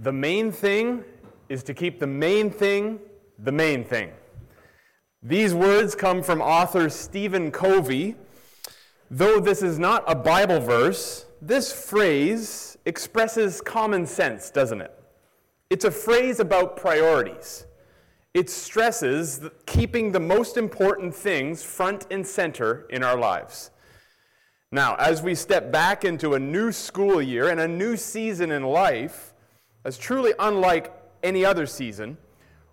The main thing is to keep the main thing the main thing. These words come from author Stephen Covey. Though this is not a Bible verse, this phrase expresses common sense, doesn't it? It's a phrase about priorities. It stresses keeping the most important things front and center in our lives. Now, as we step back into a new school year and a new season in life, as truly unlike any other season,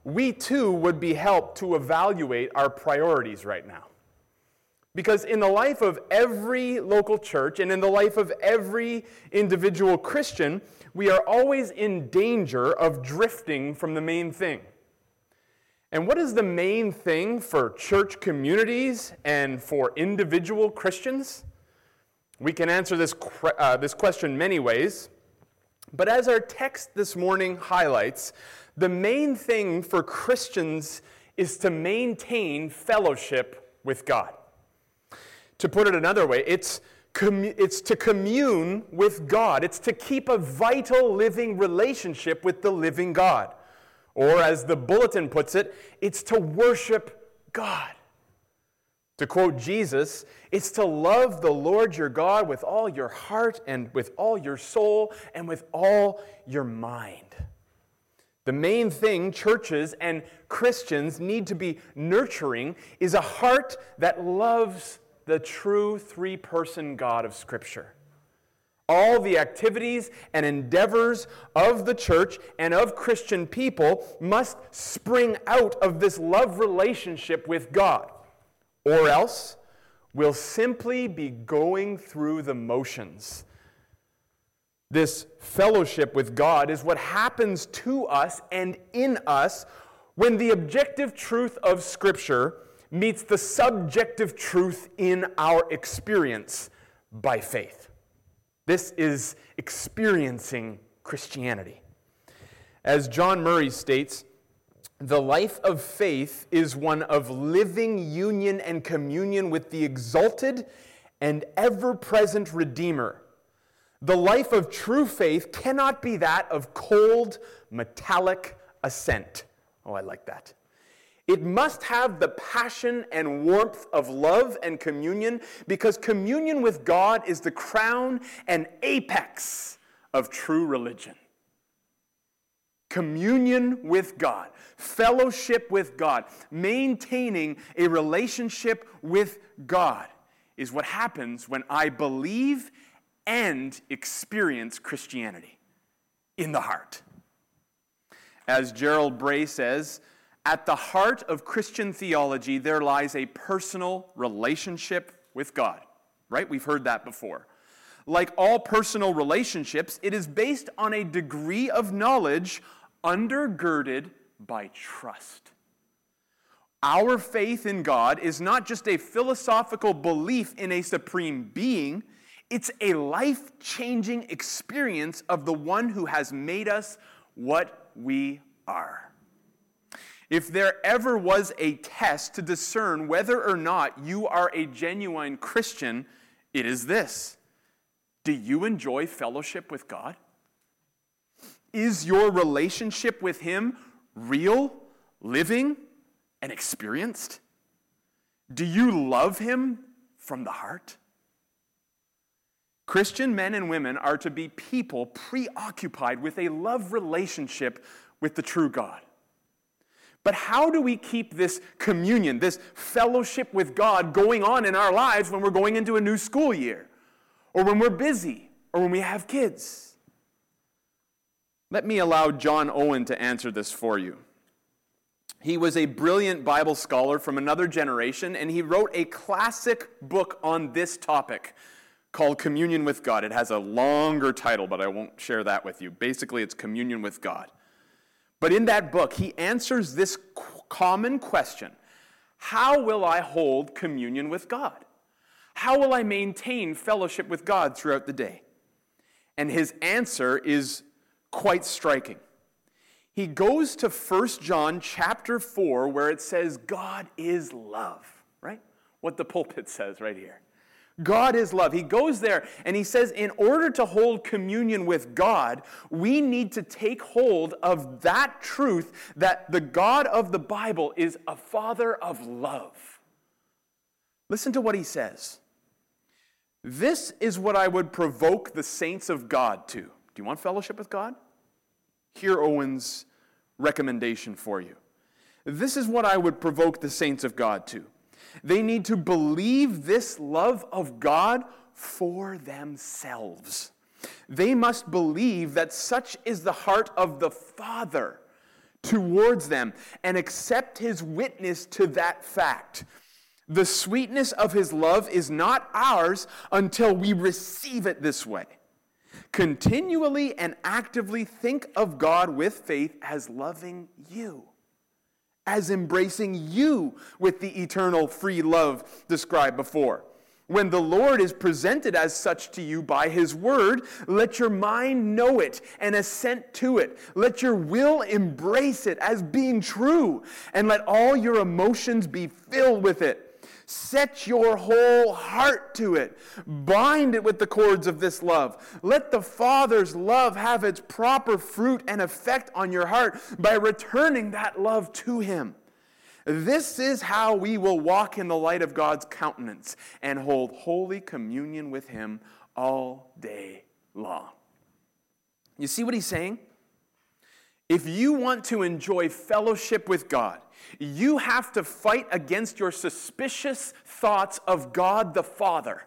we too would be helped to evaluate our priorities right now. Because in the life of every local church and in the life of every individual Christian, we are always in danger of drifting from the main thing. And what is the main thing for church communities and for individual Christians? We can answer this, uh, this question many ways. But as our text this morning highlights, the main thing for Christians is to maintain fellowship with God. To put it another way, it's, it's to commune with God, it's to keep a vital living relationship with the living God. Or, as the bulletin puts it, it's to worship God. To quote Jesus, it's to love the Lord your God with all your heart and with all your soul and with all your mind. The main thing churches and Christians need to be nurturing is a heart that loves the true three person God of Scripture. All the activities and endeavors of the church and of Christian people must spring out of this love relationship with God or else we'll simply be going through the motions. This fellowship with God is what happens to us and in us when the objective truth of Scripture meets the subjective truth in our experience by faith. This is experiencing Christianity. As John Murray states, the life of faith is one of living union and communion with the exalted and ever present Redeemer. The life of true faith cannot be that of cold, metallic assent. Oh, I like that. It must have the passion and warmth of love and communion because communion with God is the crown and apex of true religion communion with God, fellowship with God, maintaining a relationship with God is what happens when I believe and experience Christianity in the heart. As Gerald Bray says, at the heart of Christian theology, there lies a personal relationship with God. Right? We've heard that before. Like all personal relationships, it is based on a degree of knowledge undergirded by trust. Our faith in God is not just a philosophical belief in a supreme being, it's a life changing experience of the one who has made us what we are. If there ever was a test to discern whether or not you are a genuine Christian, it is this Do you enjoy fellowship with God? Is your relationship with Him real, living, and experienced? Do you love Him from the heart? Christian men and women are to be people preoccupied with a love relationship with the true God. But how do we keep this communion, this fellowship with God going on in our lives when we're going into a new school year, or when we're busy, or when we have kids? Let me allow John Owen to answer this for you. He was a brilliant Bible scholar from another generation, and he wrote a classic book on this topic called Communion with God. It has a longer title, but I won't share that with you. Basically, it's Communion with God. But in that book, he answers this common question How will I hold communion with God? How will I maintain fellowship with God throughout the day? And his answer is quite striking. He goes to 1 John chapter 4 where it says God is love, right? What the pulpit says right here. God is love. He goes there and he says, in order to hold communion with God, we need to take hold of that truth that the God of the Bible is a father of love. Listen to what he says. This is what I would provoke the saints of God to. Do you want fellowship with God? Hear Owen's recommendation for you. This is what I would provoke the saints of God to. They need to believe this love of God for themselves. They must believe that such is the heart of the Father towards them and accept his witness to that fact. The sweetness of his love is not ours until we receive it this way. Continually and actively think of God with faith as loving you as embracing you with the eternal free love described before. When the Lord is presented as such to you by His Word, let your mind know it and assent to it. Let your will embrace it as being true, and let all your emotions be filled with it. Set your whole heart to it. Bind it with the cords of this love. Let the Father's love have its proper fruit and effect on your heart by returning that love to Him. This is how we will walk in the light of God's countenance and hold holy communion with Him all day long. You see what He's saying? If you want to enjoy fellowship with God, you have to fight against your suspicious thoughts of God the Father.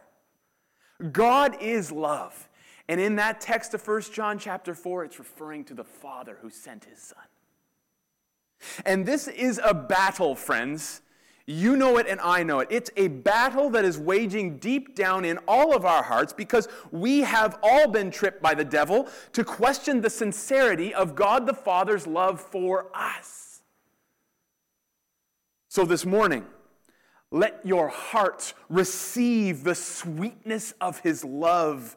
God is love. And in that text of 1 John chapter 4, it's referring to the Father who sent his Son. And this is a battle, friends. You know it and I know it. It's a battle that is waging deep down in all of our hearts because we have all been tripped by the devil to question the sincerity of God the Father's love for us. So this morning, let your hearts receive the sweetness of his love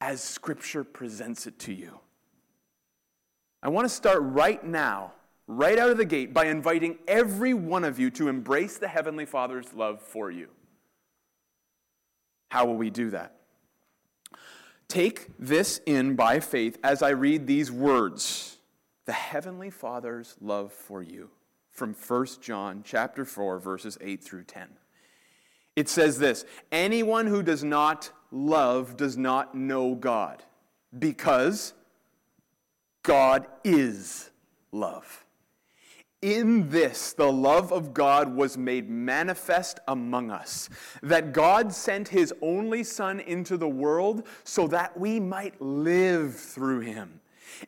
as Scripture presents it to you. I want to start right now, right out of the gate, by inviting every one of you to embrace the Heavenly Father's love for you. How will we do that? Take this in by faith as I read these words the Heavenly Father's love for you from 1 John chapter 4 verses 8 through 10. It says this, anyone who does not love does not know God because God is love. In this, the love of God was made manifest among us, that God sent his only Son into the world so that we might live through him.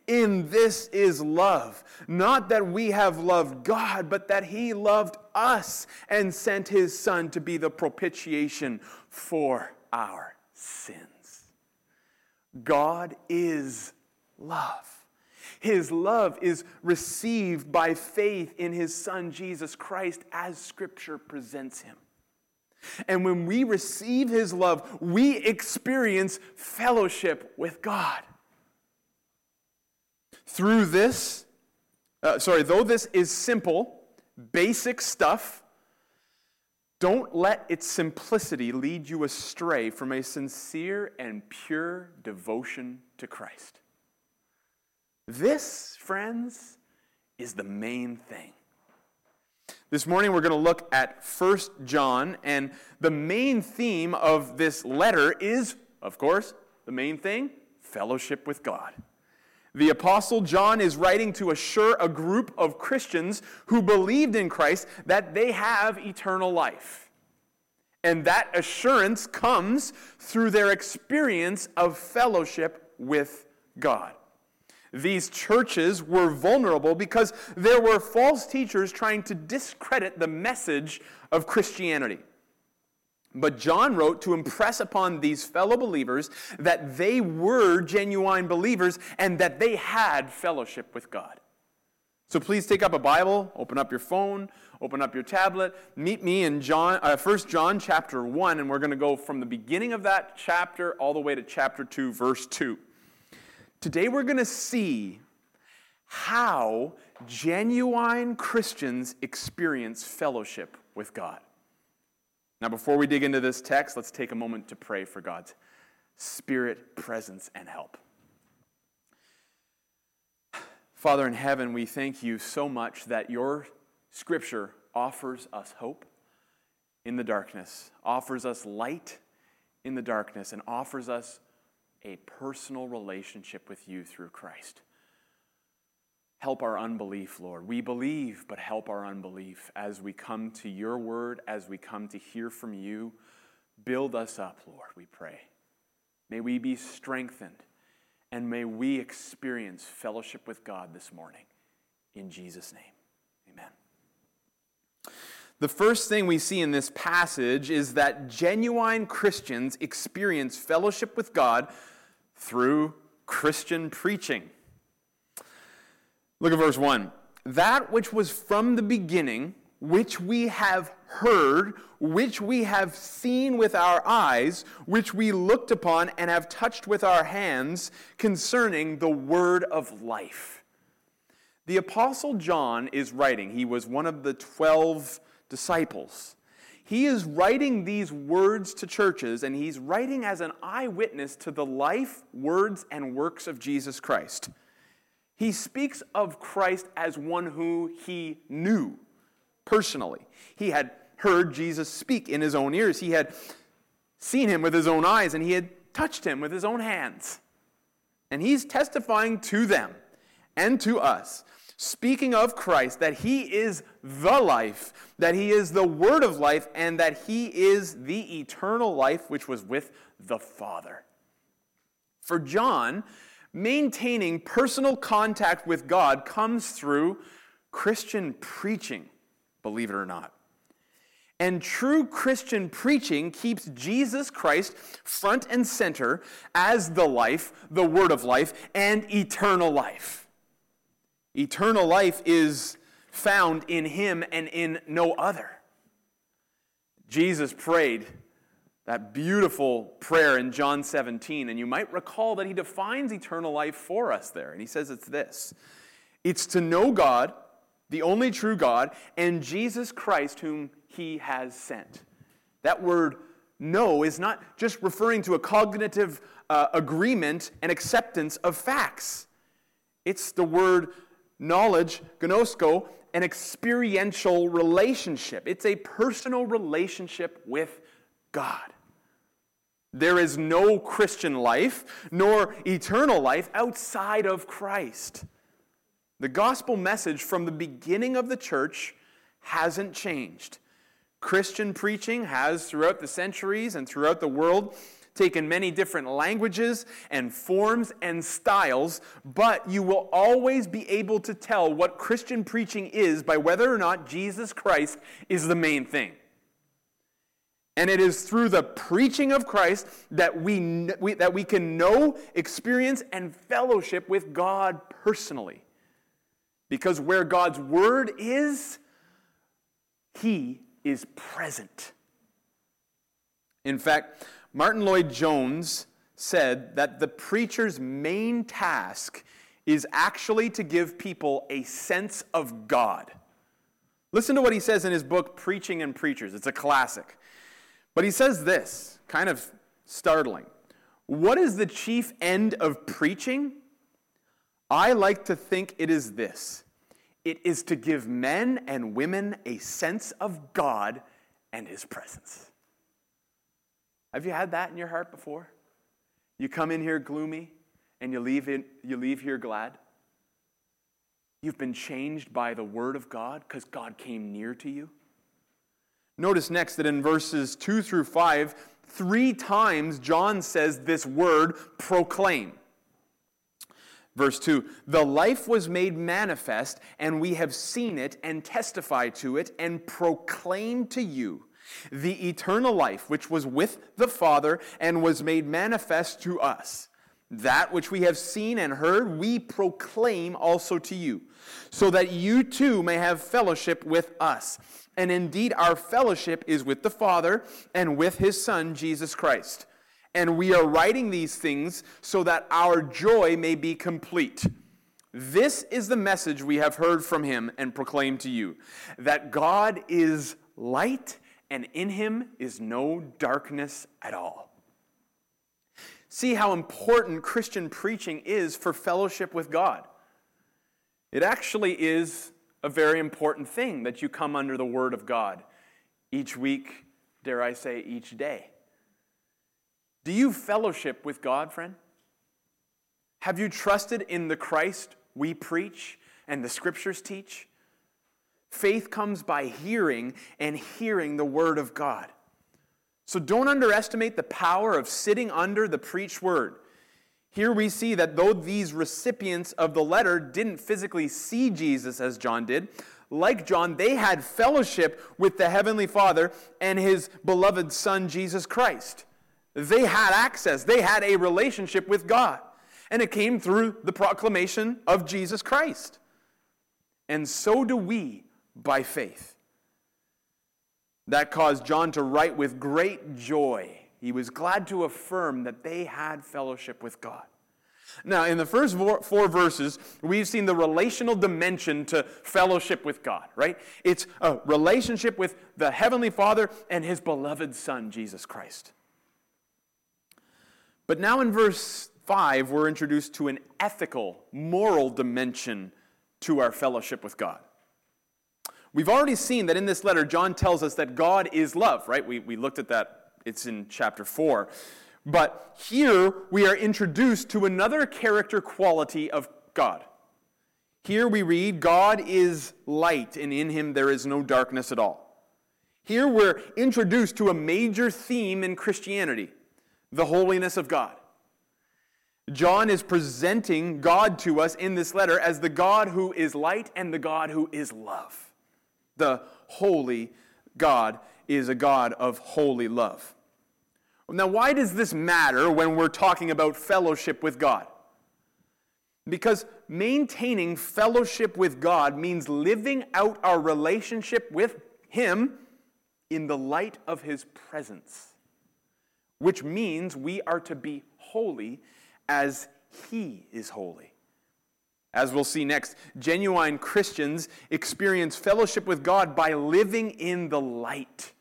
In this is love. Not that we have loved God, but that He loved us and sent His Son to be the propitiation for our sins. God is love. His love is received by faith in His Son, Jesus Christ, as Scripture presents Him. And when we receive His love, we experience fellowship with God. Through this, uh, sorry, though this is simple, basic stuff, don't let its simplicity lead you astray from a sincere and pure devotion to Christ. This, friends, is the main thing. This morning we're going to look at 1 John, and the main theme of this letter is, of course, the main thing fellowship with God. The Apostle John is writing to assure a group of Christians who believed in Christ that they have eternal life. And that assurance comes through their experience of fellowship with God. These churches were vulnerable because there were false teachers trying to discredit the message of Christianity. But John wrote to impress upon these fellow believers that they were genuine believers and that they had fellowship with God. So please take up a Bible, open up your phone, open up your tablet, meet me in John, uh, 1 John chapter 1, and we're going to go from the beginning of that chapter all the way to chapter 2, verse 2. Today we're going to see how genuine Christians experience fellowship with God. Now, before we dig into this text, let's take a moment to pray for God's spirit, presence, and help. Father in heaven, we thank you so much that your scripture offers us hope in the darkness, offers us light in the darkness, and offers us a personal relationship with you through Christ. Help our unbelief, Lord. We believe, but help our unbelief as we come to your word, as we come to hear from you. Build us up, Lord, we pray. May we be strengthened, and may we experience fellowship with God this morning. In Jesus' name, amen. The first thing we see in this passage is that genuine Christians experience fellowship with God through Christian preaching. Look at verse 1. That which was from the beginning, which we have heard, which we have seen with our eyes, which we looked upon and have touched with our hands, concerning the word of life. The Apostle John is writing. He was one of the 12 disciples. He is writing these words to churches, and he's writing as an eyewitness to the life, words, and works of Jesus Christ. He speaks of Christ as one who he knew personally. He had heard Jesus speak in his own ears, he had seen him with his own eyes, and he had touched him with his own hands. And he's testifying to them and to us speaking of Christ, that he is the life, that he is the word of life, and that he is the eternal life which was with the Father. For John, maintaining personal contact with God comes through Christian preaching, believe it or not. And true Christian preaching keeps Jesus Christ front and center as the life, the word of life, and eternal life. Eternal life is found in him and in no other. Jesus prayed that beautiful prayer in John 17, and you might recall that he defines eternal life for us there. And he says it's this it's to know God, the only true God, and Jesus Christ, whom he has sent. That word know is not just referring to a cognitive uh, agreement and acceptance of facts, it's the word knowledge, gnosko, an experiential relationship. It's a personal relationship with God. There is no Christian life nor eternal life outside of Christ. The gospel message from the beginning of the church hasn't changed. Christian preaching has, throughout the centuries and throughout the world, taken many different languages and forms and styles, but you will always be able to tell what Christian preaching is by whether or not Jesus Christ is the main thing. And it is through the preaching of Christ that we, we, that we can know, experience, and fellowship with God personally. Because where God's word is, He is present. In fact, Martyn Lloyd-Jones said that the preacher's main task is actually to give people a sense of God. Listen to what he says in his book, Preaching and Preachers. It's a classic. But he says this, kind of startling. What is the chief end of preaching? I like to think it is this it is to give men and women a sense of God and his presence. Have you had that in your heart before? You come in here gloomy and you leave, in, you leave here glad? You've been changed by the Word of God because God came near to you? Notice next that in verses 2 through 5, three times John says this word proclaim. Verse 2 The life was made manifest, and we have seen it and testify to it and proclaim to you the eternal life which was with the Father and was made manifest to us. That which we have seen and heard, we proclaim also to you, so that you too may have fellowship with us. And indeed, our fellowship is with the Father and with his Son, Jesus Christ. And we are writing these things so that our joy may be complete. This is the message we have heard from him and proclaimed to you that God is light and in him is no darkness at all. See how important Christian preaching is for fellowship with God. It actually is a very important thing that you come under the Word of God each week, dare I say, each day. Do you fellowship with God, friend? Have you trusted in the Christ we preach and the Scriptures teach? Faith comes by hearing and hearing the Word of God. So don't underestimate the power of sitting under the preached Word. Here we see that though these recipients of the letter didn't physically see Jesus as John did, like John, they had fellowship with the Heavenly Father and His beloved Son, Jesus Christ. They had access, they had a relationship with God. And it came through the proclamation of Jesus Christ. And so do we by faith. That caused John to write with great joy. He was glad to affirm that they had fellowship with God. Now, in the first four verses, we've seen the relational dimension to fellowship with God, right? It's a relationship with the Heavenly Father and His beloved Son, Jesus Christ. But now in verse 5, we're introduced to an ethical, moral dimension to our fellowship with God. We've already seen that in this letter, John tells us that God is love, right? We, we looked at that, it's in chapter 4. But here we are introduced to another character quality of God. Here we read, God is light, and in him there is no darkness at all. Here we're introduced to a major theme in Christianity the holiness of God. John is presenting God to us in this letter as the God who is light and the God who is love. The holy God is a God of holy love. Now, why does this matter when we're talking about fellowship with God? Because maintaining fellowship with God means living out our relationship with Him in the light of His presence, which means we are to be holy as He is holy. As we'll see next, genuine Christians experience fellowship with God by living in the light.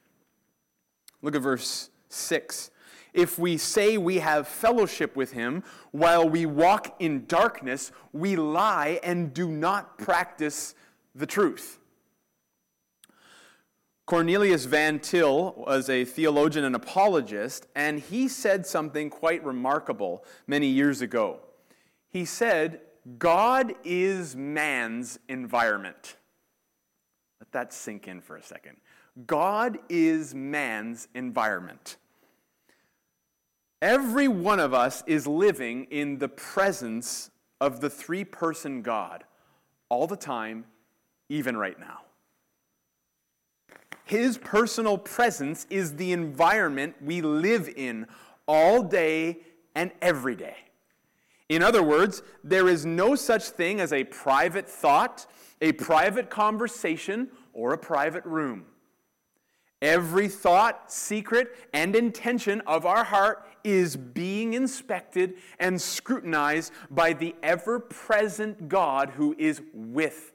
Look at verse 6. If we say we have fellowship with him while we walk in darkness, we lie and do not practice the truth. Cornelius Van Til was a theologian and apologist, and he said something quite remarkable many years ago. He said, God is man's environment. Let that sink in for a second. God is man's environment. Every one of us is living in the presence of the three person God all the time, even right now. His personal presence is the environment we live in all day and every day. In other words, there is no such thing as a private thought, a private conversation, or a private room. Every thought, secret, and intention of our heart is being inspected and scrutinized by the ever present God who is with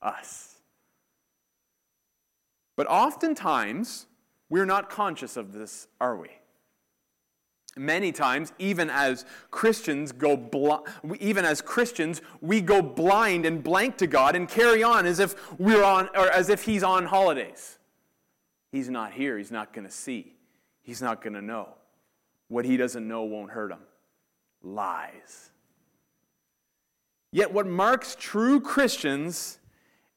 us. But oftentimes, we're not conscious of this, are we? Many times, even as Christians go bl- even as Christians, we go blind and blank to God and carry on as if we're on or as if he's on holidays. He's not here, he's not going to see. He's not going to know. What he doesn't know won't hurt him. Lies. Yet what marks true Christians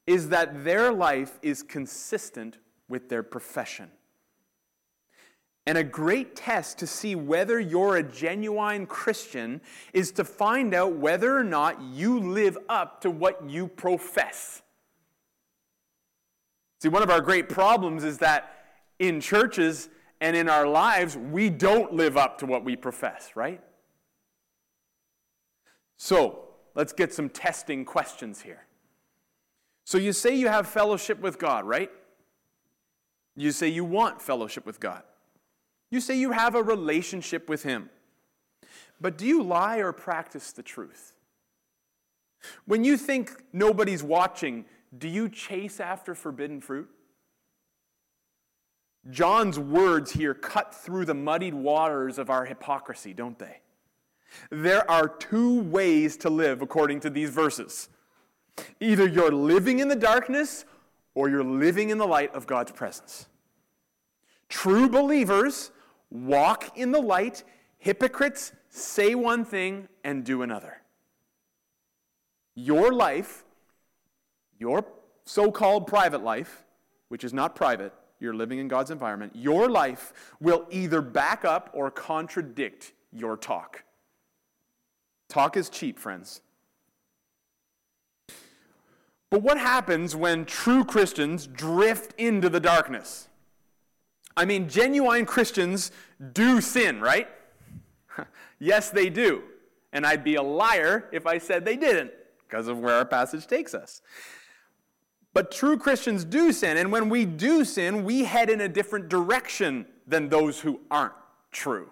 is that their life is consistent with their profession. And a great test to see whether you're a genuine Christian is to find out whether or not you live up to what you profess. See, one of our great problems is that in churches and in our lives, we don't live up to what we profess, right? So, let's get some testing questions here. So, you say you have fellowship with God, right? You say you want fellowship with God. You say you have a relationship with Him. But do you lie or practice the truth? When you think nobody's watching, do you chase after forbidden fruit? John's words here cut through the muddied waters of our hypocrisy, don't they? There are two ways to live according to these verses. Either you're living in the darkness or you're living in the light of God's presence. True believers walk in the light, hypocrites say one thing and do another. Your life, your so called private life, which is not private, you're living in God's environment, your life will either back up or contradict your talk. Talk is cheap, friends. But what happens when true Christians drift into the darkness? I mean, genuine Christians do sin, right? yes, they do. And I'd be a liar if I said they didn't, because of where our passage takes us. But true Christians do sin, and when we do sin, we head in a different direction than those who aren't true.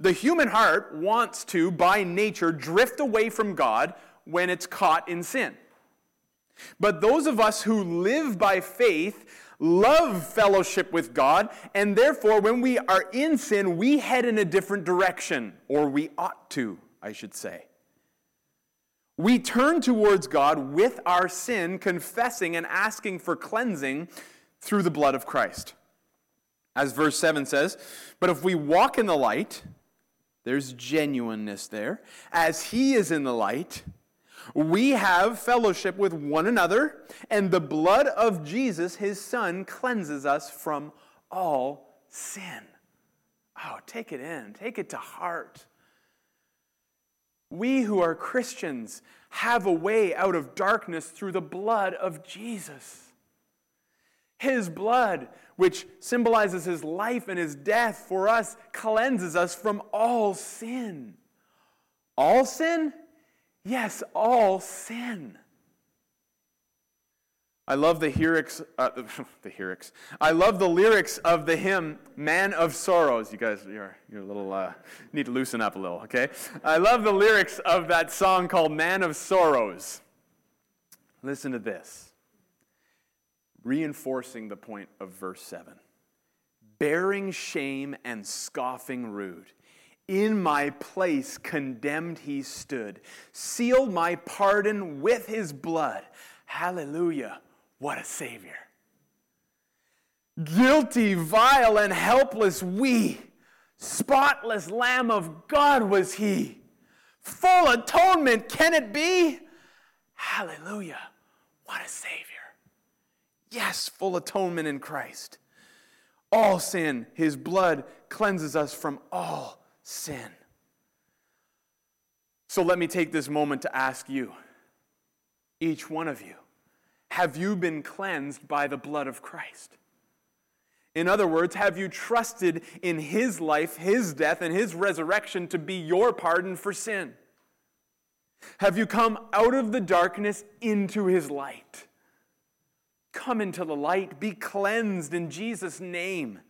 The human heart wants to, by nature, drift away from God when it's caught in sin. But those of us who live by faith love fellowship with God, and therefore, when we are in sin, we head in a different direction, or we ought to, I should say. We turn towards God with our sin, confessing and asking for cleansing through the blood of Christ. As verse 7 says, but if we walk in the light, there's genuineness there. As he is in the light, we have fellowship with one another, and the blood of Jesus, his son, cleanses us from all sin. Oh, take it in, take it to heart. We who are Christians have a way out of darkness through the blood of Jesus. His blood, which symbolizes his life and his death for us, cleanses us from all sin. All sin? Yes, all sin. I love the lyrics, uh, the lyrics. I love the lyrics of the hymn "Man of Sorrows." You guys, you're you're a little uh, need to loosen up a little, okay? I love the lyrics of that song called "Man of Sorrows." Listen to this reinforcing the point of verse 7. Bearing shame and scoffing rude, in my place condemned he stood, sealed my pardon with his blood. Hallelujah, what a Savior. Guilty, vile, and helpless we, spotless Lamb of God was he. Full atonement can it be? Hallelujah, what a Savior. Yes, full atonement in Christ. All sin, his blood cleanses us from all sin. So let me take this moment to ask you, each one of you, have you been cleansed by the blood of Christ? In other words, have you trusted in his life, his death, and his resurrection to be your pardon for sin? Have you come out of the darkness into his light? Come into the light. Be cleansed in Jesus' name.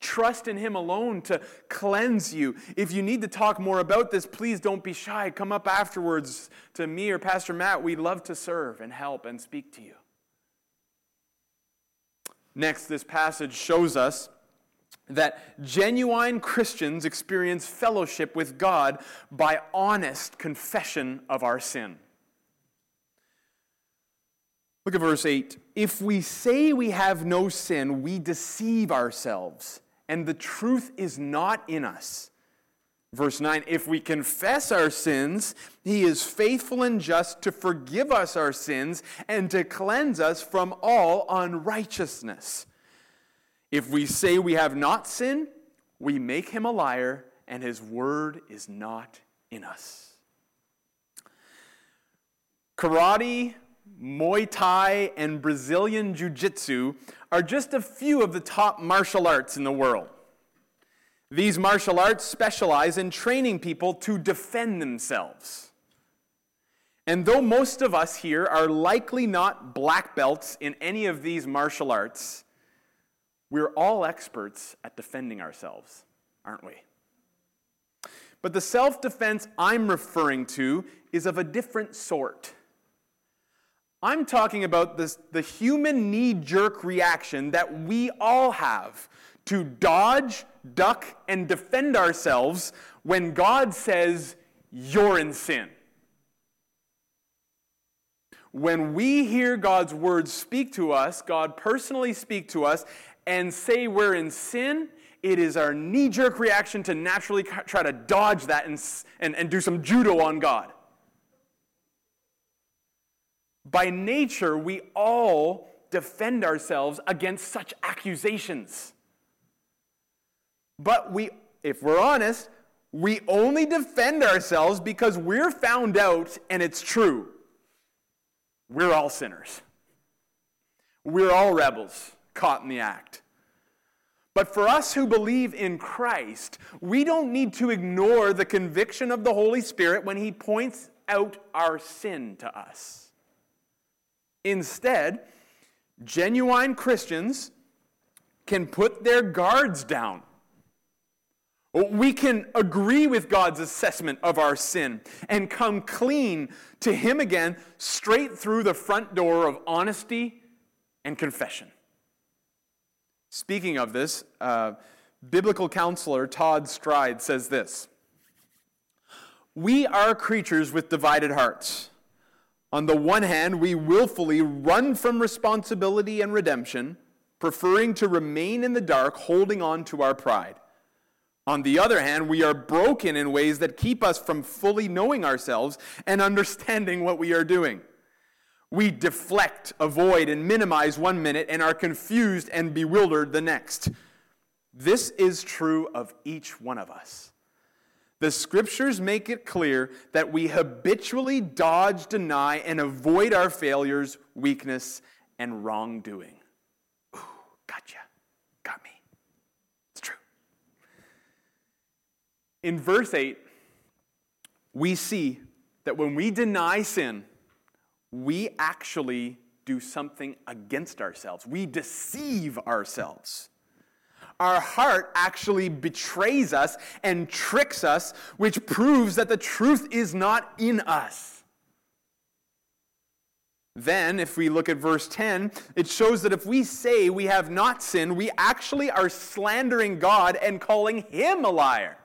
Trust in Him alone to cleanse you. If you need to talk more about this, please don't be shy. Come up afterwards to me or Pastor Matt. We'd love to serve and help and speak to you. Next, this passage shows us that genuine Christians experience fellowship with God by honest confession of our sin. Look at verse 8. If we say we have no sin, we deceive ourselves, and the truth is not in us. Verse 9 If we confess our sins, he is faithful and just to forgive us our sins and to cleanse us from all unrighteousness. If we say we have not sinned, we make him a liar, and his word is not in us. Karate, Muay Thai, and Brazilian Jiu Jitsu are just a few of the top martial arts in the world. These martial arts specialize in training people to defend themselves. And though most of us here are likely not black belts in any of these martial arts, we're all experts at defending ourselves, aren't we? But the self defense I'm referring to is of a different sort. I'm talking about this, the human knee jerk reaction that we all have to dodge, duck, and defend ourselves when God says, You're in sin. When we hear God's words speak to us, God personally speak to us, and say we're in sin, it is our knee jerk reaction to naturally try to dodge that and, and, and do some judo on God. By nature, we all defend ourselves against such accusations. But we, if we're honest, we only defend ourselves because we're found out and it's true. We're all sinners. We're all rebels caught in the act. But for us who believe in Christ, we don't need to ignore the conviction of the Holy Spirit when He points out our sin to us. Instead, genuine Christians can put their guards down. We can agree with God's assessment of our sin and come clean to Him again straight through the front door of honesty and confession. Speaking of this, uh, biblical counselor Todd Stryd says this We are creatures with divided hearts. On the one hand, we willfully run from responsibility and redemption, preferring to remain in the dark, holding on to our pride. On the other hand, we are broken in ways that keep us from fully knowing ourselves and understanding what we are doing. We deflect, avoid, and minimize one minute and are confused and bewildered the next. This is true of each one of us. The scriptures make it clear that we habitually dodge, deny, and avoid our failures, weakness, and wrongdoing. Ooh, gotcha. Got me. It's true. In verse 8, we see that when we deny sin, we actually do something against ourselves. We deceive ourselves. Our heart actually betrays us and tricks us, which proves that the truth is not in us. Then, if we look at verse 10, it shows that if we say we have not sinned, we actually are slandering God and calling him a liar.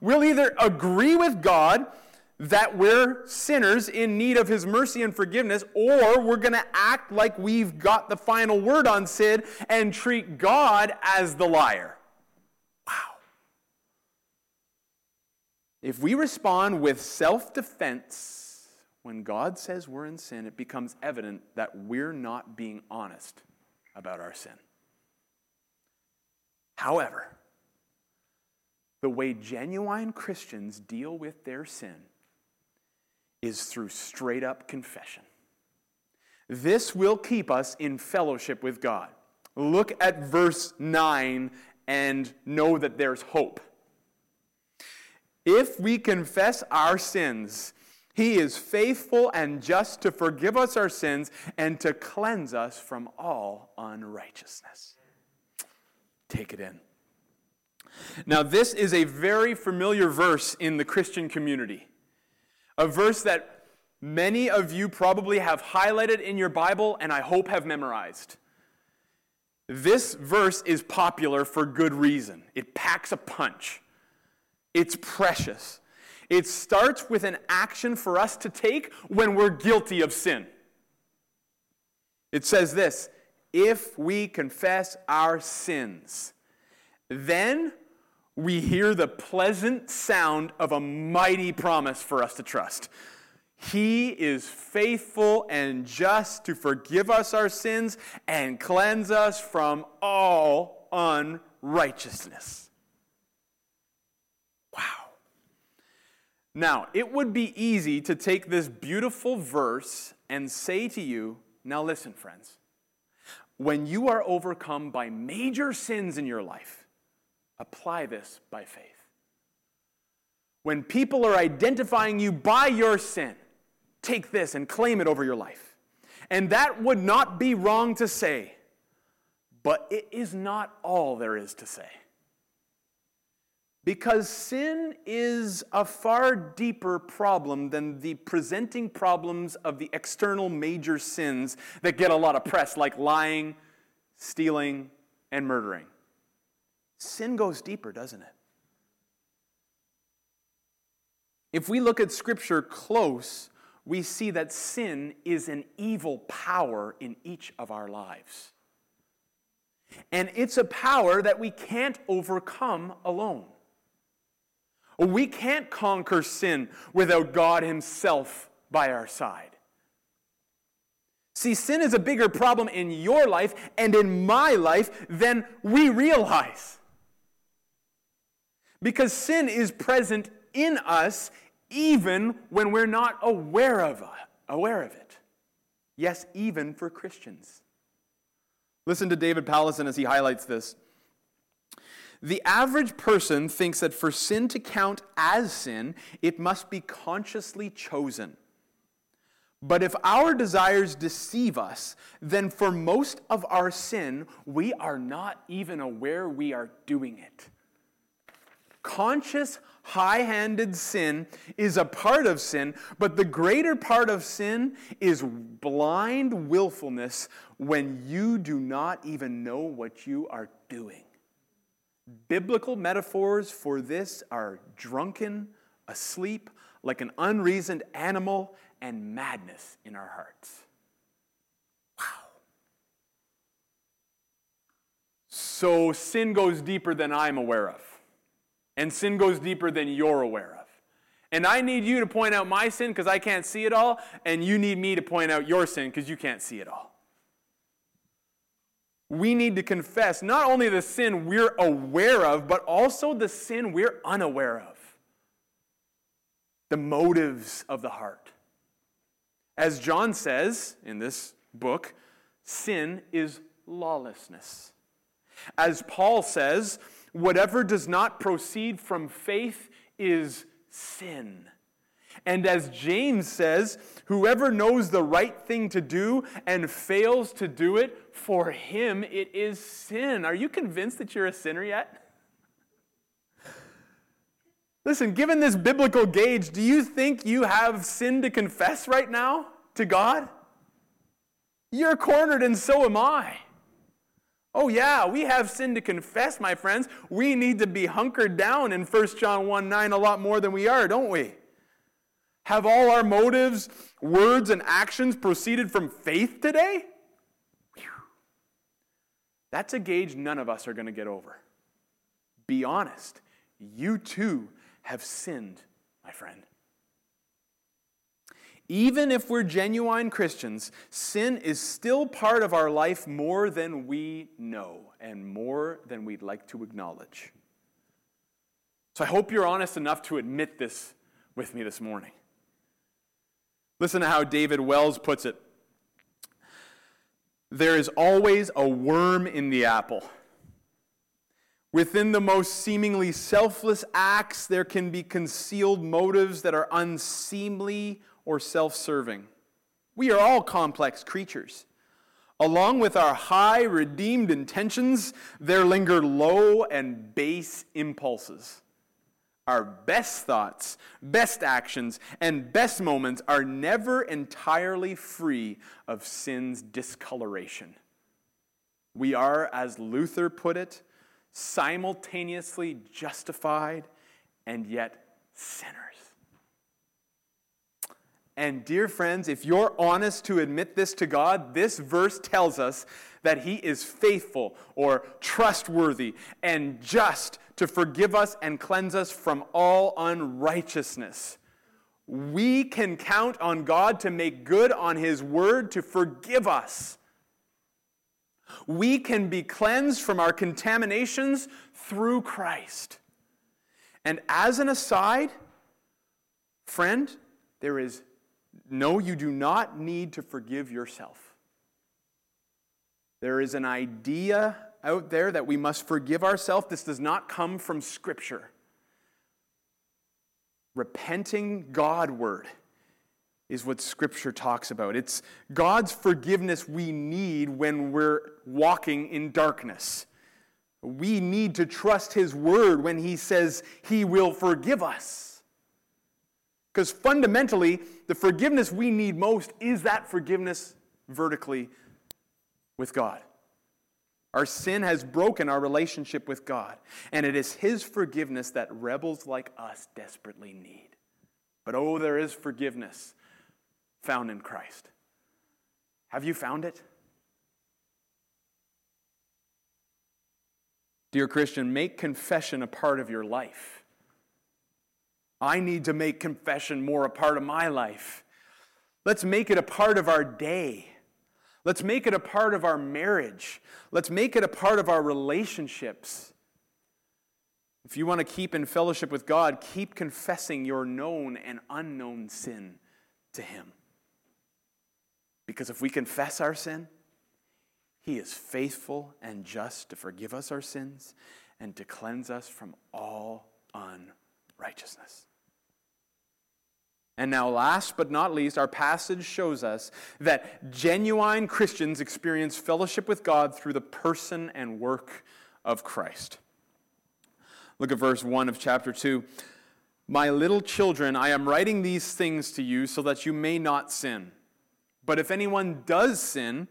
We'll either agree with God that we're sinners in need of his mercy and forgiveness, or we're going to act like we've got the final word on sin and treat God as the liar. Wow. If we respond with self defense when God says we're in sin, it becomes evident that we're not being honest about our sin. However, the way genuine Christians deal with their sin is through straight up confession. This will keep us in fellowship with God. Look at verse 9 and know that there's hope. If we confess our sins, he is faithful and just to forgive us our sins and to cleanse us from all unrighteousness. Take it in. Now, this is a very familiar verse in the Christian community a verse that many of you probably have highlighted in your Bible and I hope have memorized. This verse is popular for good reason. It packs a punch. It's precious. It starts with an action for us to take when we're guilty of sin. It says this if we confess our sins, then we hear the pleasant sound of a mighty promise for us to trust. He is faithful and just to forgive us our sins and cleanse us from all unrighteousness. Wow. Now, it would be easy to take this beautiful verse and say to you, now listen, friends, when you are overcome by major sins in your life, Apply this by faith. When people are identifying you by your sin, take this and claim it over your life. And that would not be wrong to say, but it is not all there is to say. Because sin is a far deeper problem than the presenting problems of the external major sins that get a lot of press, like lying, stealing, and murdering. Sin goes deeper, doesn't it? If we look at Scripture close, we see that sin is an evil power in each of our lives. And it's a power that we can't overcome alone. We can't conquer sin without God Himself by our side. See, sin is a bigger problem in your life and in my life than we realize. Because sin is present in us even when we're not aware of, uh, aware of it. Yes, even for Christians. Listen to David Powlison as he highlights this. The average person thinks that for sin to count as sin, it must be consciously chosen. But if our desires deceive us, then for most of our sin, we are not even aware we are doing it. Conscious, high handed sin is a part of sin, but the greater part of sin is blind willfulness when you do not even know what you are doing. Biblical metaphors for this are drunken, asleep, like an unreasoned animal, and madness in our hearts. Wow. So sin goes deeper than I'm aware of, and sin goes deeper than you're aware of. And I need you to point out my sin because I can't see it all, and you need me to point out your sin because you can't see it all we need to confess not only the sin we're aware of, but also the sin we're unaware of. The motives of the heart. As John says in this book, sin is lawlessness. As Paul says, whatever does not proceed from faith is sin. And as James says, whoever knows the right thing to do and fails to do it, for him it is sin. Are you convinced that you're a sinner yet? Listen, given this biblical gauge, do you think you have sin to confess right now to God? You're cornered, and so am I. Oh, yeah, we have sin to confess, my friends. We need to be hunkered down in 1 John 1 9 a lot more than we are, don't we? Have all our motives, words, and actions proceeded from faith today? That's a gauge none of us are going to get over. Be honest. You too have sinned, my friend. Even if we're genuine Christians, sin is still part of our life more than we know and more than we'd like to acknowledge. So I hope you're honest enough to admit this with me this morning. Listen to how David Wells puts it There is always a worm in the apple. Within the most seemingly selfless acts, there can be concealed motives that are unseemly or self serving. We are all complex creatures. Along with our high, redeemed intentions, there linger low and base impulses. Our best thoughts, best actions, and best moments are never entirely free of sin's discoloration. We are, as Luther put it, simultaneously justified and yet sinners. And, dear friends, if you're honest to admit this to God, this verse tells us that He is faithful or trustworthy and just to forgive us and cleanse us from all unrighteousness. We can count on God to make good on His word to forgive us. We can be cleansed from our contaminations through Christ. And as an aside, friend, there is no, you do not need to forgive yourself. There is an idea out there that we must forgive ourselves. This does not come from Scripture. Repenting Godward is what Scripture talks about. It's God's forgiveness we need when we're walking in darkness. We need to trust His word when He says He will forgive us. Because fundamentally, the forgiveness we need most is that forgiveness vertically with God. Our sin has broken our relationship with God, and it is His forgiveness that rebels like us desperately need. But oh, there is forgiveness found in Christ. Have you found it? Dear Christian, make confession a part of your life. I need to make confession more a part of my life. Let's make it a part of our day. Let's make it a part of our marriage. Let's make it a part of our relationships. If you want to keep in fellowship with God, keep confessing your known and unknown sin to Him. Because if we confess our sin, He is faithful and just to forgive us our sins and to cleanse us from all unrighteousness. And now, last but not least, our passage shows us that genuine Christians experience fellowship with God through the person and work of Christ. Look at verse 1 of chapter 2. My little children, I am writing these things to you so that you may not sin. But if anyone does sin,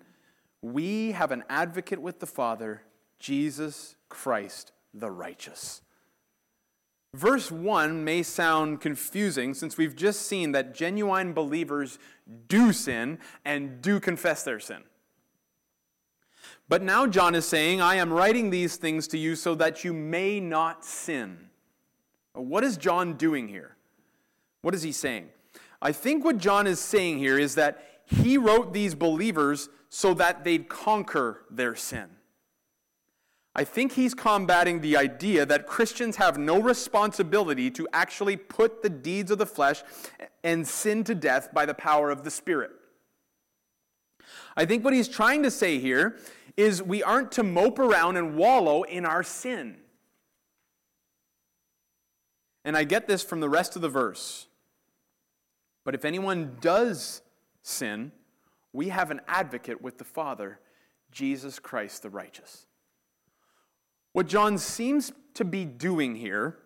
we have an advocate with the Father, Jesus Christ the righteous. Verse 1 may sound confusing since we've just seen that genuine believers do sin and do confess their sin. But now John is saying, I am writing these things to you so that you may not sin. What is John doing here? What is he saying? I think what John is saying here is that he wrote these believers so that they'd conquer their sin. I think he's combating the idea that Christians have no responsibility to actually put the deeds of the flesh and sin to death by the power of the Spirit. I think what he's trying to say here is we aren't to mope around and wallow in our sin. And I get this from the rest of the verse. But if anyone does sin, we have an advocate with the Father, Jesus Christ the righteous. What John seems to be doing here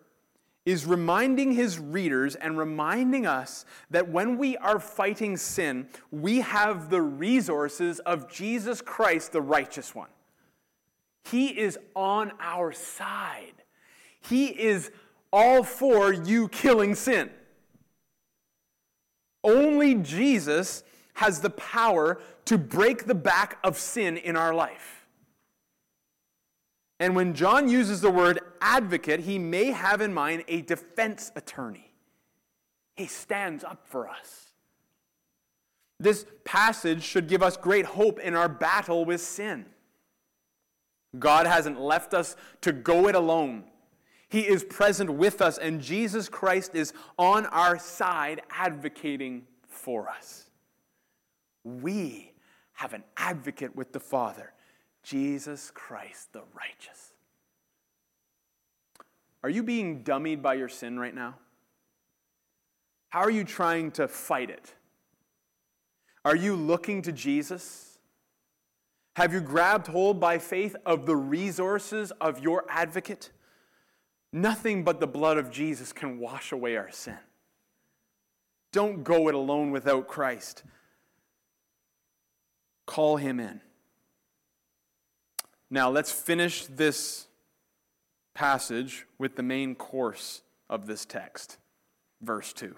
is reminding his readers and reminding us that when we are fighting sin, we have the resources of Jesus Christ, the righteous one. He is on our side. He is all for you killing sin. Only Jesus has the power to break the back of sin in our life. And when John uses the word advocate, he may have in mind a defense attorney. He stands up for us. This passage should give us great hope in our battle with sin. God hasn't left us to go it alone. He is present with us, and Jesus Christ is on our side advocating for us. We have an advocate with the Father Jesus Christ the righteous. Are you being dummied by your sin right now? How are you trying to fight it? Are you looking to Jesus? Have you grabbed hold by faith of the resources of your advocate? Nothing but the blood of Jesus can wash away our sin. Don't go it alone without Christ. Call him in. Now, let's finish this passage with the main course of this text. Verse 2.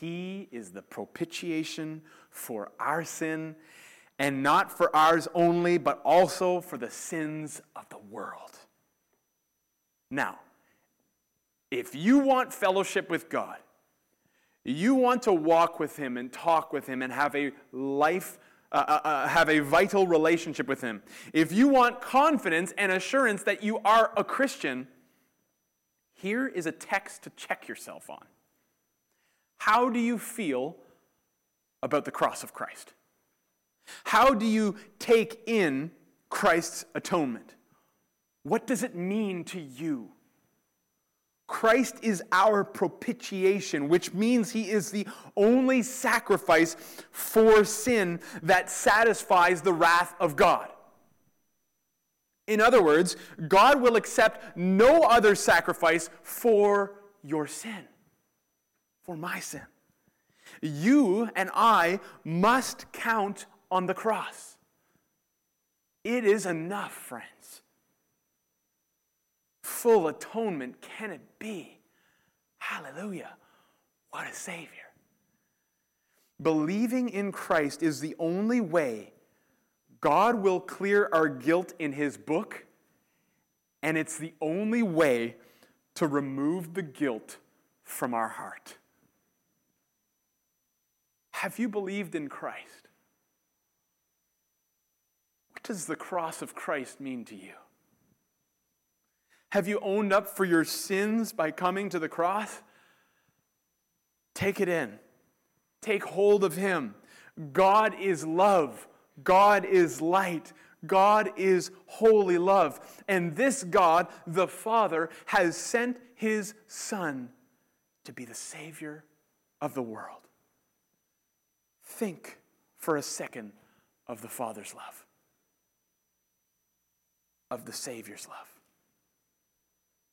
He is the propitiation for our sin, and not for ours only, but also for the sins of the world. Now, if you want fellowship with God, you want to walk with Him and talk with Him and have a life uh, uh, uh, have a vital relationship with Him. If you want confidence and assurance that you are a Christian, here is a text to check yourself on. How do you feel about the cross of Christ? How do you take in Christ's atonement? What does it mean to you? Christ is our propitiation, which means he is the only sacrifice for sin that satisfies the wrath of God. In other words, God will accept no other sacrifice for your sin, for my sin. You and I must count on the cross. It is enough, friends. Full atonement can it be? Hallelujah. What a Savior. Believing in Christ is the only way God will clear our guilt in His book, and it's the only way to remove the guilt from our heart. Have you believed in Christ? What does the cross of Christ mean to you? Have you owned up for your sins by coming to the cross? Take it in. Take hold of Him. God is love. God is light. God is holy love. And this God, the Father, has sent His Son to be the Savior of the world. Think for a second of the Father's love, of the Savior's love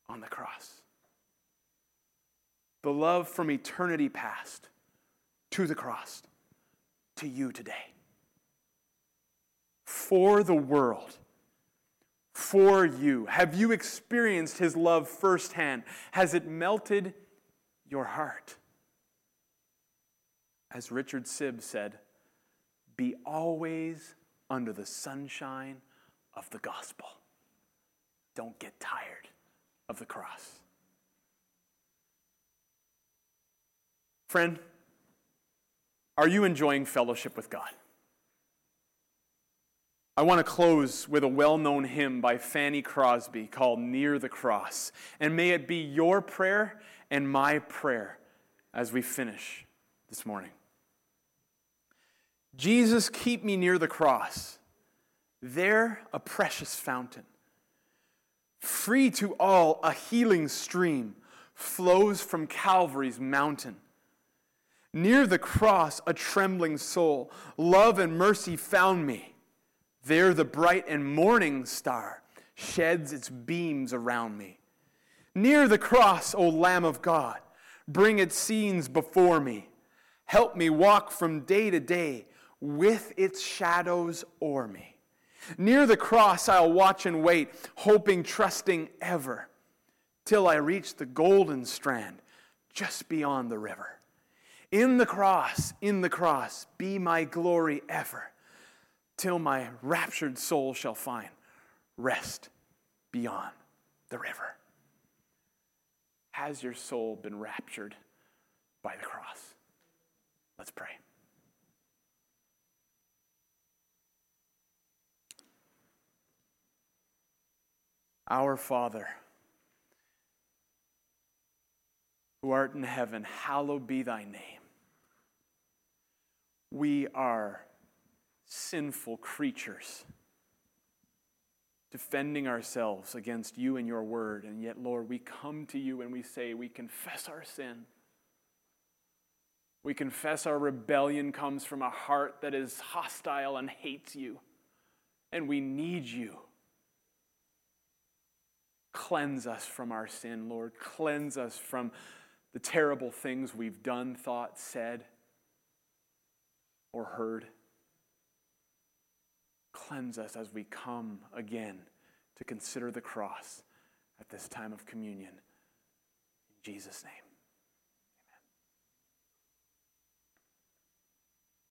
on the cross. The love from eternity past to the cross to you today. For the world, for you. Have you experienced his love firsthand? Has it melted your heart? As Richard Sibbes said, be always under the sunshine of the gospel. Don't get tired of the cross. Friend, are you enjoying fellowship with God? I want to close with a well known hymn by Fanny Crosby called Near the Cross. And may it be your prayer and my prayer as we finish this morning. Jesus, keep me near the cross, there a precious fountain. Free to all, a healing stream flows from Calvary's mountain. Near the cross, a trembling soul, love and mercy found me. There, the bright and morning star sheds its beams around me. Near the cross, O Lamb of God, bring its scenes before me. Help me walk from day to day with its shadows o'er me. Near the cross, I'll watch and wait, hoping, trusting ever, till I reach the golden strand just beyond the river. In the cross, in the cross, be my glory ever, till my raptured soul shall find rest beyond the river. Has your soul been raptured by the cross? Let's pray. Our Father, who art in heaven, hallowed be thy name. We are sinful creatures defending ourselves against you and your word. And yet, Lord, we come to you and we say, we confess our sin. We confess our rebellion comes from a heart that is hostile and hates you. And we need you. Cleanse us from our sin, Lord. Cleanse us from the terrible things we've done, thought, said or heard. Cleanse us as we come again to consider the cross at this time of communion. In Jesus' name.